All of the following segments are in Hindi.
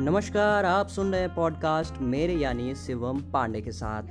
नमस्कार, आप सुन रहे हैं पॉडकास्ट मेरे यानी शिवम पांडे के साथ।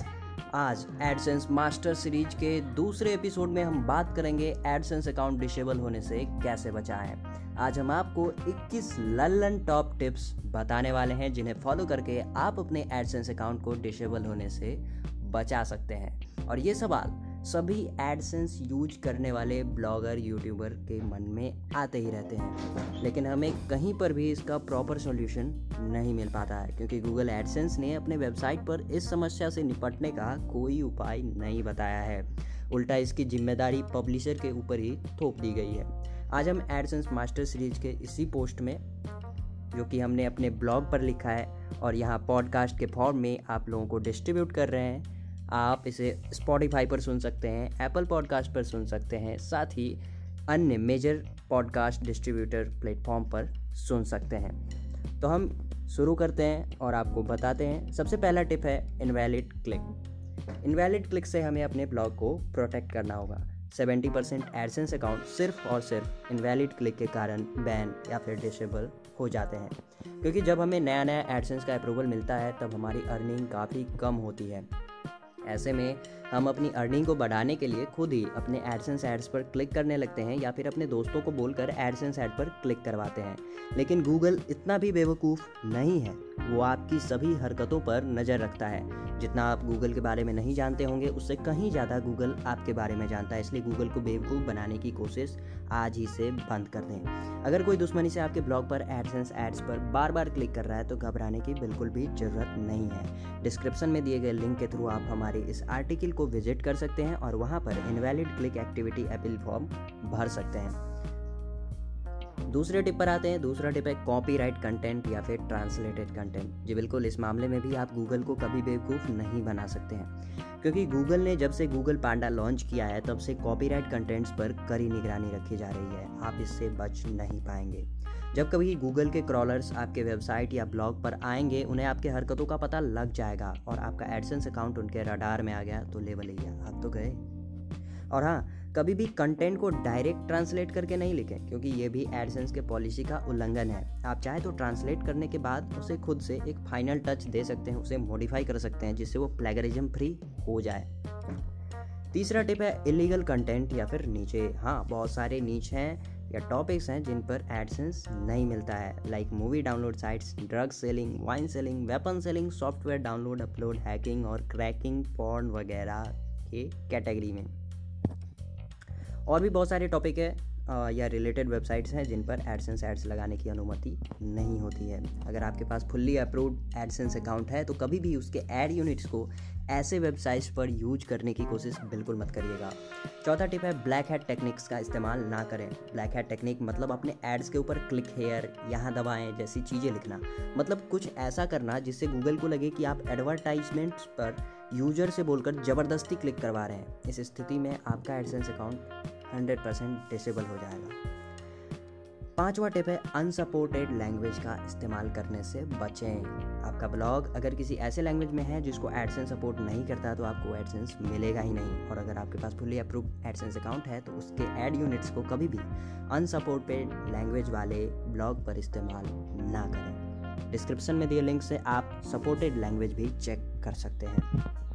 आज एडसेंस मास्टर सीरीज़ के दूसरे एपिसोड में हम बात करेंगे एडसेंस अकाउंट डिसेबल होने से कैसे बचाएँ। आज हम आपको 21 लल्लन टॉप टिप्स बताने वाले हैं, जिन्हें फॉलो करके आप अपने एडसेंस अकाउंट को डिसेबल होने से बचा सकते हैं। और ये सवाल सभी एडसेंस यूज़ करने वाले ब्लॉगर यूट्यूबर के मन में आते ही रहते हैं। लेकिन हमें कहीं पर भी इसका प्रॉपर सॉल्यूशन नहीं मिल पाता है, क्योंकि गूगल एडसेंस ने अपने वेबसाइट पर इस समस्या से निपटने का कोई उपाय नहीं बताया है। उल्टा इसकी ज़िम्मेदारी पब्लिशर के ऊपर ही थोप दी गई है। आज हम एडसेंस मास्टर सीरीज़ के इसी पोस्ट में, जो कि हमने अपने ब्लॉग पर लिखा है, और यहाँ पॉडकास्ट के फॉर्म में आप लोगों को डिस्ट्रीब्यूट कर रहे हैं। आप इसे स्पॉटिफाई पर सुन सकते हैं एप्पल पॉडकास्ट पर सुन सकते हैं, साथ ही अन्य मेजर पॉडकास्ट डिस्ट्रीब्यूटर प्लेटफॉर्म पर सुन सकते हैं। तो हम शुरू करते हैं और आपको बताते हैं। सबसे पहला टिप है इनवैलिड क्लिक इनवैलिड क्लिक से हमें अपने ब्लॉग को प्रोटेक्ट करना होगा। 70% परसेंट एडसेंस अकाउंट सिर्फ़ और सिर्फ़ इनवैलिड क्लिक के कारण बैन या फिर डिसेबल हो जाते हैं। क्योंकि जब हमें नया नया एडसेंस का अप्रूवल मिलता है, तब हमारी अर्निंग काफ़ी कम होती है। ऐसे में हम अपनी अर्निंग को बढ़ाने के लिए खुद ही अपने एडसेंस एड्स पर क्लिक करने लगते हैं या फिर अपने दोस्तों को बोलकर एडसेंस एड पर क्लिक करवाते हैं। लेकिन गूगल इतना भी बेवकूफ़ नहीं है। वो आपकी सभी हरकतों पर नज़र रखता है। जितना आप गूगल के बारे में नहीं जानते होंगे, उससे कहीं ज़्यादा गूगल आपके बारे में जानता है। इसलिए गूगल को बेवकूफ़ बनाने की कोशिश आज ही से बंद कर दें। अगर कोई दुश्मनी से आपके ब्लॉग पर एडसेंस एड्स पर बार बार क्लिक कर रहा है तो घबराने की बिल्कुल भी ज़रूरत नहीं है। डिस्क्रिप्शन में दिए गए लिंक के थ्रू आप हमारे इस आर्टिकल को विज़िट कर सकते हैं और वहाँ पर invalid click activity appeal form भर सकते हैं। दूसरे टिप पर आते हैं। दूसरा टिप है कॉपीराइट कंटेंट या फिर ट्रांसलेटेड कंटेंट। जी बिल्कुल, इस मामले में भी आप गूगल को कभी बेवकूफ़ नहीं बना सकते हैं। क्योंकि गूगल ने जब से गूगल पांडा लॉन्च किया है, तब से कॉपीराइट कंटेंट्स पर कड़ी निगरानी रखी जा रही है। आप इससे बच नहीं पाएँगे। जब कभी गूगल के क्रॉलर्स आपके वेबसाइट या ब्लॉग पर आएँगे, उन्हें आपके हरकतों का पता लग जाएगा और आपका एडसेंस अकाउंट उनके रडार में आ गया तो लेवल लिया आप तो गए। और हाँ कभी भी कंटेंट को डायरेक्ट ट्रांसलेट करके नहीं लिखें, क्योंकि ये भी एडसेंस के पॉलिसी का उल्लंघन है। आप चाहे तो ट्रांसलेट करने के बाद उसे खुद से एक फाइनल टच दे सकते हैं, उसे मॉडिफाई कर सकते हैं, जिससे वो प्लेगरिज्म फ्री हो जाए। तीसरा टिप है इलीगल कंटेंट या फिर नीचे। हाँ बहुत सारे नीच हैं या टॉपिक्स हैं जिन पर एडसेंस नहीं मिलता है like movie download sites drug selling wine selling weapon selling software download upload hacking और क्रैकिंग पॉर्न वगैरह के कैटेगरी में। और भी बहुत सारे टॉपिक है या रिलेटेड वेबसाइट्स हैं जिन पर एडसेंस एड्स लगाने की अनुमति नहीं होती है। अगर आपके पास फुल्ली अप्रूव्ड एडसेंस अकाउंट है तो कभी भी उसके एड यूनिट्स को ऐसे वेबसाइट्स पर यूज़ करने की कोशिश बिल्कुल मत करिएगा। चौथा टिप है ब्लैक हैट टेक्निक्स का इस्तेमाल ना करें। ब्लैक हैट टेक्निक मतलब अपने एड्स के ऊपर क्लिक हेयर यहाँ दबाएँ जैसी चीज़ें लिखना। मतलब कुछ ऐसा करना जिससे गूगल को लगे कि आप एडवर्टाइजमेंट्स पर यूज़र से बोलकर ज़बरदस्ती क्लिक करवा रहे हैं। इस स्थिति में आपका AdSense account hundred percent disable हो जाएगा। पांचवा टिप है अनसपोर्टेड लैंग्वेज का इस्तेमाल करने से बचें। आपका ब्लॉग अगर किसी ऐसे लैंग्वेज में है जिसको एडसेंस सपोर्ट नहीं करता तो आपको एडसेंस मिलेगा ही नहीं। और अगर आपके पास फुली अप्रूव एडसेंस अकाउंट है तो उसके एड यूनिट्स को कभी भी अनसपोर्टेड लैंग्वेज वाले ब्लॉग पर इस्तेमाल ना करें। डिस्क्रिप्शन में दिए लिंक से आप सपोर्टेड लैंग्वेज भी चेक कर सकते हैं।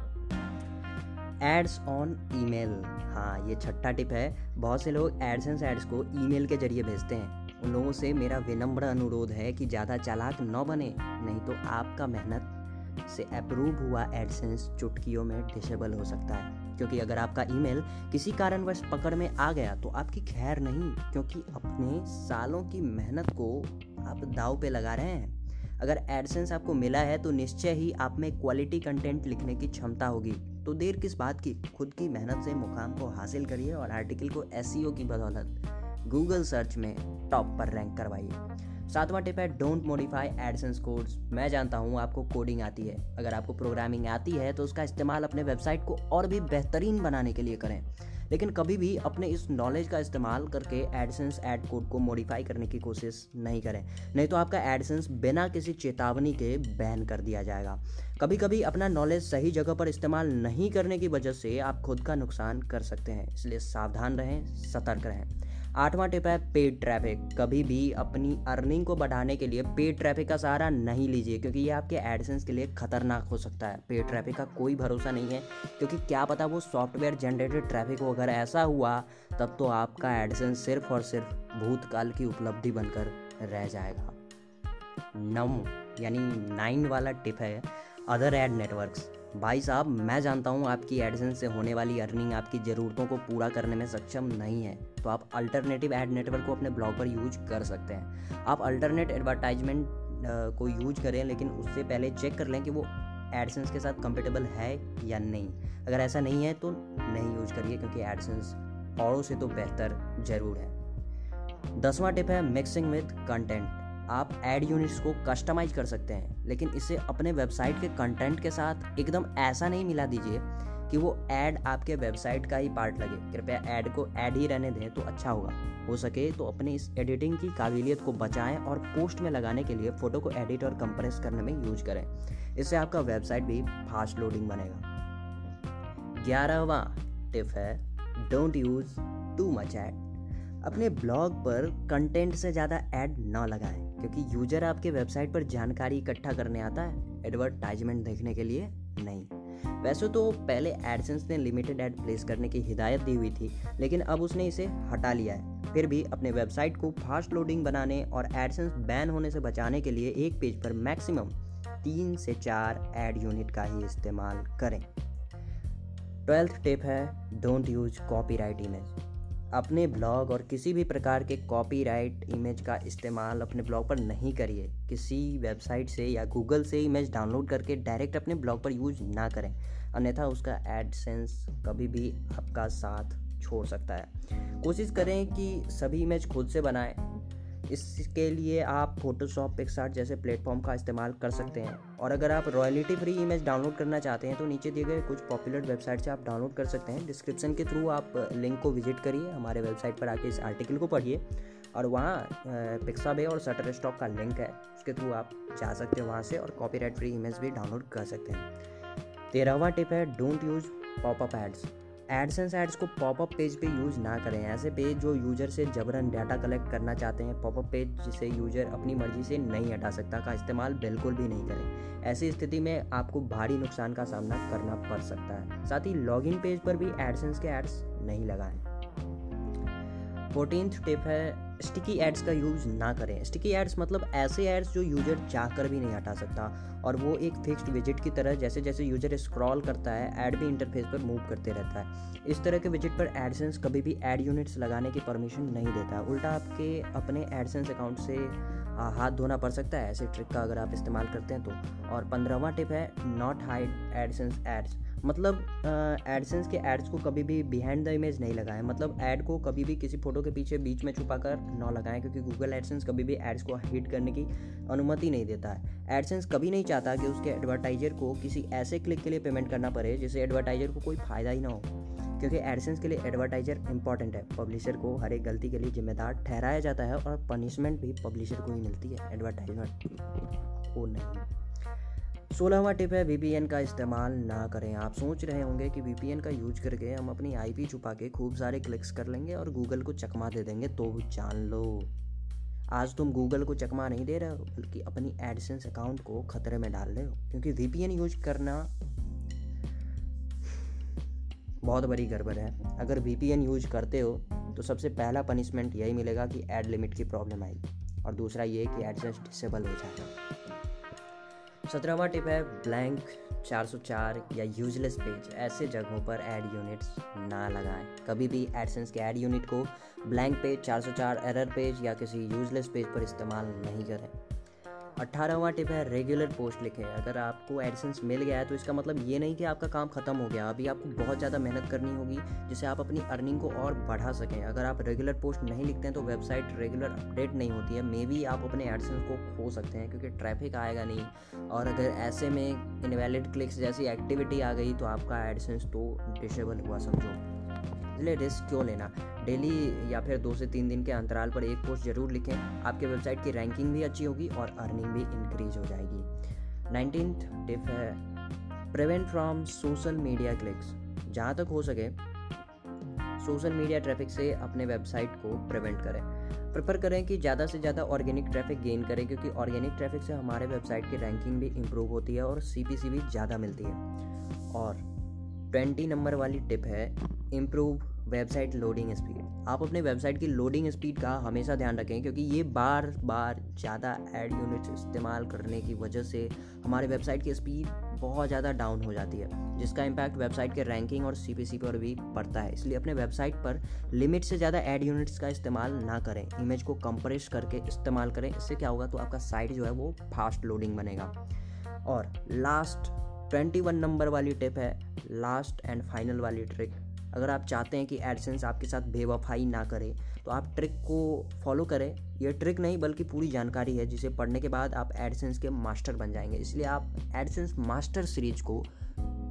एड्स ऑन ईमेल हाँ ये छठा टिप है। बहुत से लोग एडसेंस एड्स को ईमेल के ज़रिए भेजते हैं। उन लोगों से मेरा विनम्र अनुरोध है कि ज़्यादा चालाक न बने, नहीं तो आपका मेहनत से अप्रूव हुआ एडसेंस चुटकियों में डिसेबल हो सकता है। क्योंकि अगर आपका ईमेल किसी कारणवश पकड़ में आ गया तो आपकी खैर नहीं, क्योंकि अपने सालों की मेहनत को आप दाव पे लगा रहे हैं। अगर एडसेंस आपको मिला है तो निश्चय ही आप में क्वालिटी कंटेंट लिखने की क्षमता होगी। तो देर किस बात की? खुद की मेहनत से मुकाम को हासिल करिए और आर्टिकल को एस की बदौलत गूगल सर्च में टॉप पर रैंक करवाइए। सातवां टिप है डोंट मॉडिफाई एडसेंस कोड्स मैं जानता हूँ आपको कोडिंग आती है। अगर आपको प्रोग्रामिंग आती है तो उसका इस्तेमाल अपने वेबसाइट को और भी बेहतरीन बनाने के लिए करें। लेकिन कभी भी अपने इस नॉलेज का इस्तेमाल करके एडसेंस एड कोड को मॉडिफाई करने की कोशिश नहीं करें। नहीं तो आपका एडसेंस बिना किसी चेतावनी के बैन कर दिया जाएगा। कभी कभी अपना नॉलेज सही जगह पर इस्तेमाल नहीं करने की वजह से आप खुद का नुकसान कर सकते हैं। इसलिए सावधान रहें, सतर्क रहें। आठवां टिप है पेड ट्रैफ़िक कभी भी अपनी अर्निंग को बढ़ाने के लिए पेड ट्रैफ़िक का सहारा नहीं लीजिए, क्योंकि ये आपके एडसेंस के लिए खतरनाक हो सकता है। पेड ट्रैफ़िक का कोई भरोसा नहीं है, क्योंकि क्या पता वो सॉफ्टवेयर जनरेटेड ट्रैफ़िक हो। अगर ऐसा हुआ, तब तो आपका एडसेंस सिर्फ़ और सिर्फ़ भूतकाल की उपलब्धि बनकर रह जाएगा। नम यानी नाइन वाला टिप है अदर एड नेटवर्क्स भाई साहब, मैं जानता हूँ आपकी एडसेंस से होने वाली अर्निंग आपकी ज़रूरतों को पूरा करने में सक्षम नहीं है तो आप अल्टरनेटिव एड नेटवर्क को अपने ब्लॉग पर यूज़ कर सकते हैं। आप अल्टरनेट एडवर्टाइजमेंट को यूज़ करें, लेकिन उससे पहले चेक कर लें कि वो एडसेंस के साथ कंपेटेबल है या नहीं। अगर ऐसा नहीं है तो नहीं यूज़ करिए, क्योंकि एडसेंस औरों से तो बेहतर ज़रूर है। दसवां टिप है मिक्सिंग विद कंटेंट आप एड यूनिट्स को कस्टमाइज कर सकते हैं, लेकिन इसे अपने वेबसाइट के कंटेंट के साथ एकदम ऐसा नहीं मिला दीजिए कि वो ऐड आपके वेबसाइट का ही पार्ट लगे। कृपया ऐड को ऐड ही रहने दें तो अच्छा होगा। हो सके तो अपने इस एडिटिंग की काबिलियत को बचाएँ और पोस्ट में लगाने के लिए फ़ोटो को एडिट और कंप्रेस करने में यूज़ करें। इससे आपका वेबसाइट भी फास्ट लोडिंग बनेगा। ग्यारहवा टिप है don't use too much ad अपने ब्लॉग पर कंटेंट से ज़्यादा ऐड ना लगाएँ। क्योंकि यूज़र आपके वेबसाइट पर जानकारी इकट्ठा करने आता है, एडवर्टाइजमेंट देखने के लिए नहीं। वैसे तो पहले एडसेंस ने लिमिटेड एड प्लेस करने की हिदायत दी हुई थी, लेकिन अब उसने इसे हटा लिया है। फिर भी अपने वेबसाइट को फास्ट लोडिंग बनाने और एडसेंस बैन होने से बचाने के लिए एक पेज पर मैक्सिमम तीन से चार एड यूनिट का ही इस्तेमाल करें। ट्वेल्थ टिप है, don't use copy copyright image. अपने ब्लॉग और किसी भी प्रकार के कॉपीराइट इमेज का इस्तेमाल अपने ब्लॉग पर नहीं करिए। किसी वेबसाइट से या गूगल से इमेज डाउनलोड करके डायरेक्ट अपने ब्लॉग पर यूज़ ना करें। अन्यथा उसका एडसेंस कभी भी आपका साथ छोड़ सकता है। कोशिश करें कि सभी इमेज खुद से बनाएँ इसके लिए आप फोटोशॉप पिक्सार्ट जैसे प्लेटफॉर्म का इस्तेमाल कर सकते हैं। और अगर आप रॉयल्टी फ्री इमेज डाउनलोड करना चाहते हैं तो नीचे दिए गए कुछ पॉपुलर वेबसाइट से आप डाउनलोड कर सकते हैं। डिस्क्रिप्शन के थ्रू आप लिंक को विज़िट करिए, हमारे वेबसाइट पर आके इस आर्टिकल को पढ़िए। और वहाँ पिक्साबे और सटर स्टॉक का लिंक है। उसके थ्रू आप जा सकते हैं वहाँ से और कॉपी फ्री इमेज भी डाउनलोड कर सकते हैं। तेरहवा टिप है don't use popup ads AdSense ads को पॉपअप पेज पे यूज़ ना करें। ऐसे पेज जो यूज़र से जबरन डाटा कलेक्ट करना चाहते हैं पॉपअप पेज जिसे यूज़र अपनी मर्ज़ी से नहीं हटा सकता, का इस्तेमाल बिल्कुल भी नहीं करें। ऐसी स्थिति में आपको भारी नुकसान का सामना करना पड़ सकता है। साथ ही लॉगिन पेज पर भी एडसेंस के एड्स नहीं लगाएँ। फोर्टीन टिप है स्टिकी एड्स का यूज़ ना करें। स्टिकी एड्स मतलब ऐसे एड्स जो यूज़र चाह कर भी नहीं हटा सकता और वो एक फिक्स्ड विज़िट की तरह जैसे जैसे यूज़र स्क्रॉल करता है एड भी इंटरफेस पर मूव करते रहता है। इस तरह के विज़िट पर एडसेंस कभी भी एड यूनिट्स लगाने की परमिशन नहीं देता। उल्टा आपके अपने एडसेंस अकाउंट से हाथ धोना पड़ सकता है। ऐसे ट्रिक का अगर आप इस्तेमाल करते हैं तो। और पंद्रहवा टिप है नॉट हाइड एडसेंस एड्स मतलब एडसेंस के एड्स को कभी भी बिहाइंड द इमेज नहीं लगाएँ। मतलब ऐड को कभी भी किसी फ़ोटो के पीछे बीच में छुपा कर न लगाएँ, क्योंकि गूगल एडसेंस कभी भी एड्स को हिट करने की अनुमति नहीं देता है। एडसेंस कभी नहीं चाहता कि उसके एडवर्टाइजर को किसी ऐसे क्लिक के लिए पेमेंट करना पड़े, जिससे एडवर्टाइजर को कोई फ़ायदा ही ना हो। क्योंकि एडसेंस के लिए एडवर्टाइजर इंपॉर्टेंट है। पब्लिशर को हर एक गलती के लिए जिम्मेदार ठहराया जाता है और पनिशमेंट भी पब्लिशर को ही मिलती है। एडवर्टाइजमेंट को नहीं। सोलहवा टिप है वीपीएन का इस्तेमाल ना करें। आप सोच रहे होंगे कि वीपीएन का यूज़ करके हम अपनी आईपी छुपा के खूब सारे क्लिक्स कर लेंगे और गूगल को चकमा दे देंगे तो जान लो। आज तुम गूगल को चकमा नहीं दे रहे हो, बल्कि अपनी एडसेंस अकाउंट को खतरे में डाल रहे हो, क्योंकि वीपीएन यूज़ करना बहुत बड़ी गड़बड़ है। अगर वीपीएन यूज़ करते हो तो सबसे पहला पनिशमेंट यही मिलेगा कि एड लिमिट की प्रॉब्लम आएगी, और दूसरा ये कि एडसेंस डिसेबल हो जाएगा। सत्रहवा टिप है ब्लैंक 404 या यूजलेस पेज ऐसे जगहों पर एड यूनिट्स ना लगाएँ। कभी भी एडसेंस के एड यूनिट को ब्लैंक पेज 404 एरर पेज या किसी यूजलेस पेज पर इस्तेमाल नहीं करें। अट्ठारहवा टिप है रेगुलर पोस्ट लिखें। अगर आपको एडसेंस मिल गया है तो इसका मतलब ये नहीं कि आपका काम ख़त्म हो गया। अभी आपको बहुत ज़्यादा मेहनत करनी होगी, जिससे आप अपनी अर्निंग को और बढ़ा सकें। अगर आप रेगुलर पोस्ट नहीं लिखते हैं तो वेबसाइट रेगुलर अपडेट नहीं होती है। मे बी आप अपने एडसेंस को खो सकते हैं, क्योंकि ट्रैफ़िक आएगा नहीं। और अगर ऐसे में इनवैलिड क्लिक्स जैसी एक्टिविटी आ गई तो आपका एडसेंस तो डिसेबल हुआ, समझो। इसलिए रिस्क क्यों लेना? डेली या फिर दो से तीन दिन के अंतराल पर एक पोस्ट ज़रूर लिखें। आपके वेबसाइट की रैंकिंग भी अच्छी होगी और अर्निंग भी इंक्रीज हो जाएगी। नाइनटीन टिप है prevent from social media clicks जहाँ तक हो सके सोशल मीडिया ट्रैफ़िक से अपने वेबसाइट को प्रिवेंट करें। प्रेफर करें कि ज़्यादा से ज़्यादा ऑर्गेनिक ट्रैफ़िक गेन करें क्योंकि ऑर्गेनिक ट्रैफ़िक से हमारे वेबसाइट की रैंकिंग भी इम्प्रूव होती है और सीपीसी भी ज़्यादा मिलती है। और ट्वेंटी नंबर वाली टिप है इम्प्रूव वेबसाइट लोडिंग स्पीड आप अपने वेबसाइट की लोडिंग स्पीड का हमेशा ध्यान रखें, क्योंकि ये बार बार ज़्यादा एड यूनिट्स इस्तेमाल करने की वजह से हमारे वेबसाइट की स्पीड बहुत ज़्यादा डाउन हो जाती है, जिसका इम्पैक्ट वेबसाइट के रैंकिंग और सीपीसी पर भी पड़ता है। इसलिए अपने वेबसाइट पर लिमिट से ज़्यादा एड यूनिट्स का इस्तेमाल ना करें। इमेज को कंप्रेस करके इस्तेमाल करें, इससे क्या होगा तो आपका साइट जो है वो फास्ट लोडिंग बनेगा। और लास्ट ट्वेंटी वन नंबर वाली टिप है लास्ट एंड फाइनल वाली ट्रिक अगर आप चाहते हैं कि एडसेंस आपके साथ बेवफाई ना करे तो आप ट्रिक को फॉलो करें। यह ट्रिक नहीं, बल्कि पूरी जानकारी है, जिसे पढ़ने के बाद आप एडसेंस के मास्टर बन जाएँगे। इसलिए आप एडसेंस मास्टर सीरीज़ को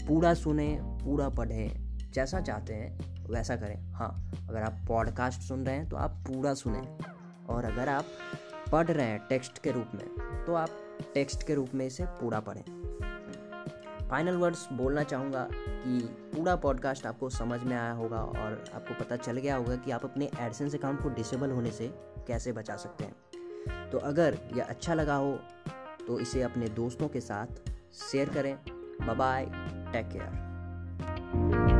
पूरा सुने, पूरा पढ़ें, जैसा चाहते हैं, वैसा करें। हाँ अगर आप पॉडकास्ट सुन रहे हैं तो आप पूरा सुने। और अगर आप पढ़ रहे हैं टेक्स्ट के रूप में तो आप टेक्स्ट के रूप में इसे पूरा पढ़ें। फाइनल वर्ड्स बोलना चाहूँगा कि पूरा पॉडकास्ट आपको समझ में आया होगा और आपको पता चल गया होगा कि आप अपने एडसेंस अकाउंट को डिसेबल होने से कैसे बचा सकते हैं। तो अगर यह अच्छा लगा हो तो इसे अपने दोस्तों के साथ शेयर करें। Bye take care.